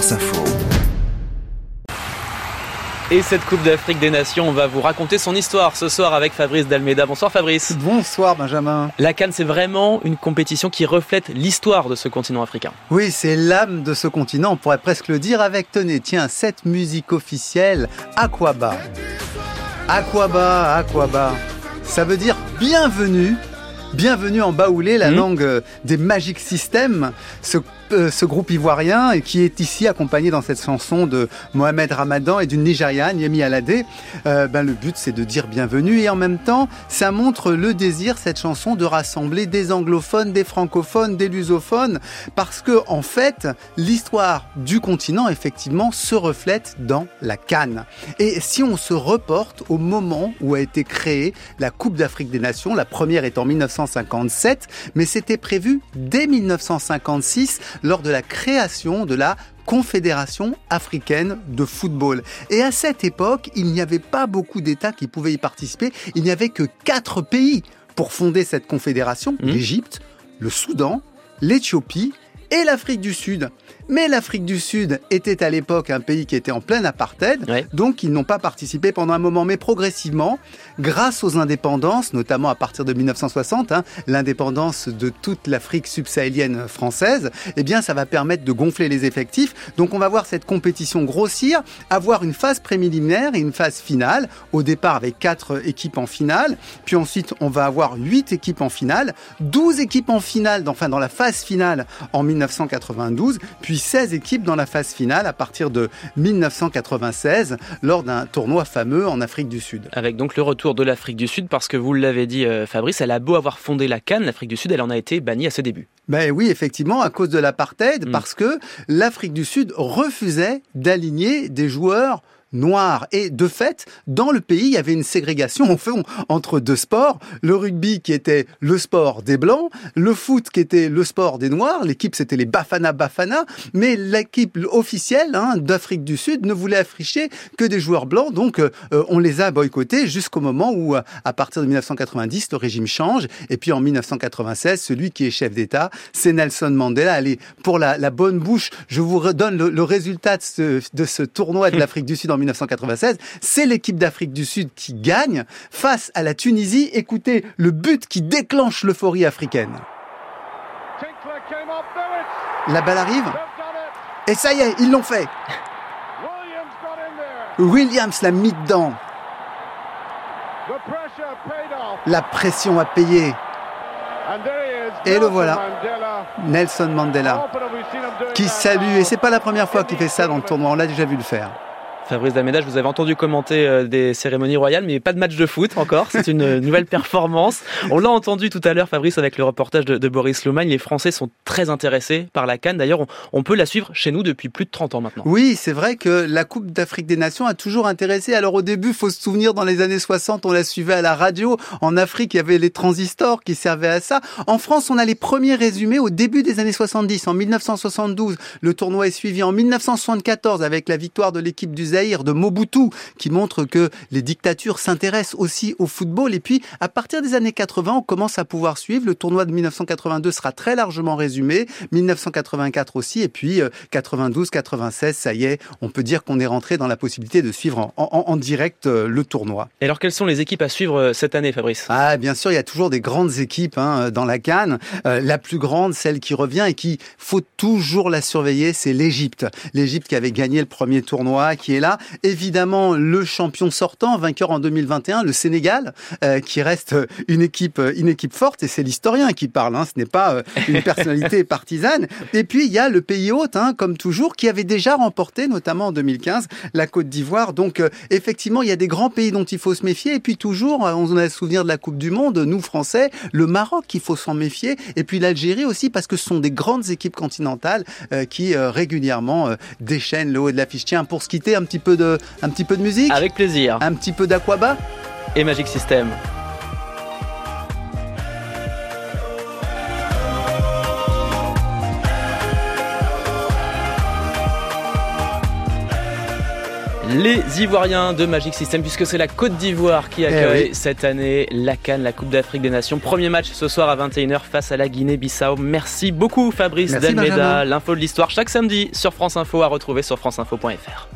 France Info. Et cette Coupe d'Afrique des Nations, on va vous raconter son histoire ce soir avec Fabrice Dalmeda. Bonsoir Fabrice. Bonsoir Benjamin. La Cannes, c'est vraiment une compétition qui reflète l'histoire de ce continent africain. Oui, c'est l'âme de ce continent, on pourrait presque le dire avec, tenez, tiens, cette musique officielle, Aquaba. Aquaba, Aquaba. Ça veut dire bienvenue Bienvenue en Baoulé, la mmh. langue euh, des Magic Systems, ce euh, ce groupe ivoirien et qui est ici accompagné dans cette chanson de Mohamed Ramadan et d'une Nigériane, Yemi Alade. Euh, ben, le but, c'est de dire bienvenue et en même temps, ça montre le désir, cette chanson, de rassembler des anglophones, des francophones, des lusophones, parce que, en fait, l'histoire du continent, effectivement, se reflète dans la Cannes. Et si on se reporte au moment où a été créée la Coupe d'Afrique des Nations, la première est en 1957, mais c'était prévu dès 1956 lors de la création de la Confédération africaine de football. Et à cette époque, il n'y avait pas beaucoup d'États qui pouvaient y participer. Il n'y avait que quatre pays pour fonder cette confédération. Mmh. L'Égypte, le Soudan, l'Éthiopie et l'Afrique du Sud. Mais l'Afrique du Sud était à l'époque un pays qui était en plein apartheid, donc ils n'ont pas participé pendant un moment. Mais progressivement, grâce aux indépendances, notamment à partir de 1960, hein, l'indépendance de toute l'Afrique subsahélienne française, eh bien ça va permettre de gonfler les effectifs. Donc on va voir cette compétition grossir, avoir une phase préliminaire et une phase finale. Au départ avec quatre équipes en finale, puis ensuite on va avoir huit équipes en finale, 12 équipes en finale, enfin dans la phase finale en 1992, puis 16 équipes dans la phase finale à partir de 1996 lors d'un tournoi fameux en Afrique du Sud. Avec donc le retour de l'Afrique du Sud parce que vous l'avez dit euh, Fabrice, elle a beau avoir fondé la Cannes, l'Afrique du Sud, elle en a été bannie à ses débuts. Ben oui, effectivement, à cause de l'apartheid, mm. parce que l'Afrique du Sud refusait d'aligner des joueurs noirs. Et de fait, dans le pays, il y avait une ségrégation entre deux sports. Le rugby qui était le sport des blancs, le foot qui était le sport des noirs. L'équipe, c'était les Bafana Bafana. Mais l'équipe officielle hein, d'Afrique du Sud ne voulait afficher que des joueurs blancs. Donc, euh, on les a boycottés jusqu'au moment où, euh, à partir de 1990, le régime change. Et puis, en 1996, celui qui est chef d'État, c'est Nelson Mandela. Allez, pour la, bonne bouche, je vous redonne le, résultat de ce, de ce tournoi de l'Afrique du Sud en 1996. C'est l'équipe d'Afrique du Sud qui gagne face à la Tunisie. Écoutez le but qui déclenche l'euphorie africaine. La balle arrive. Et ça y est, ils l'ont fait. Williams l'a mis dedans. La pression a payé. Et le voilà, Nelson Mandela, qui salue. Et c'est pas la première fois qu'il fait ça dans le tournoi, on l'a déjà vu le faire. Fabrice Dameda, je vous avais entendu commenter euh, des cérémonies royales, mais pas de match de foot encore. C'est une nouvelle performance. On l'a entendu tout à l'heure, Fabrice, avec le reportage de, Boris Loumagne. Les Français sont très intéressés par la Cannes. D'ailleurs, on, peut la suivre chez nous depuis plus de 30 ans maintenant. Oui, c'est vrai que la Coupe d'Afrique des Nations a toujours intéressé. Alors au début, faut se souvenir, dans les années 60, on la suivait à la radio. En Afrique, il y avait les transistors qui servaient à ça. En France, on a les premiers résumés au début des années 70. En 1972, le tournoi est suivi. En 1974, avec la victoire de l'équipe du de Mobutu, qui montre que les dictatures s'intéressent aussi au football. Et puis, à partir des années 80, on commence à pouvoir suivre. Le tournoi de 1982 sera très largement résumé, 1984 aussi, et puis 92, euh, 96, ça y est, on peut dire qu'on est rentré dans la possibilité de suivre en, direct euh, le tournoi. Et alors, quelles sont les équipes à suivre euh, cette année, Fabrice? Ah, bien sûr, il y a toujours des grandes équipes hein, dans la Cannes. la plus grande, celle qui revient et qui faut toujours la surveiller, c'est l'Égypte. L'Égypte qui avait gagné le premier tournoi, qui est là Évidemment, le champion sortant, vainqueur en 2021, le Sénégal, euh, qui reste une équipe, une équipe forte, et c'est l'historien qui parle, hein, ce n'est pas euh, une personnalité partisane. Et puis, il y a le pays hôte, hein, comme toujours, qui avait déjà remporté, notamment en 2015, la Côte d'Ivoire. Donc, euh, effectivement, il y a des grands pays dont il faut se méfier. Et puis, toujours, on a le souvenir de la Coupe du Monde, nous, Français, le Maroc, qu'il faut s'en méfier. Et puis, l'Algérie aussi, parce que ce sont des grandes équipes continentales qui régulièrement déchaînent le haut de la fiche. Tiens, pour se quitter, un petit peu de, un petit peu de musique Avec plaisir. Un petit peu d'aquaba Et Magic System. Les Ivoiriens de Magic System, puisque c'est la Côte d'Ivoire qui accueille oui. cette année la Cannes, la Coupe d'Afrique des Nations. Premier match ce soir à 21h face à la Guinée-Bissau. Merci beaucoup Fabrice Delmeda. L'info de l'histoire chaque samedi sur France Info à retrouver sur franceinfo.fr.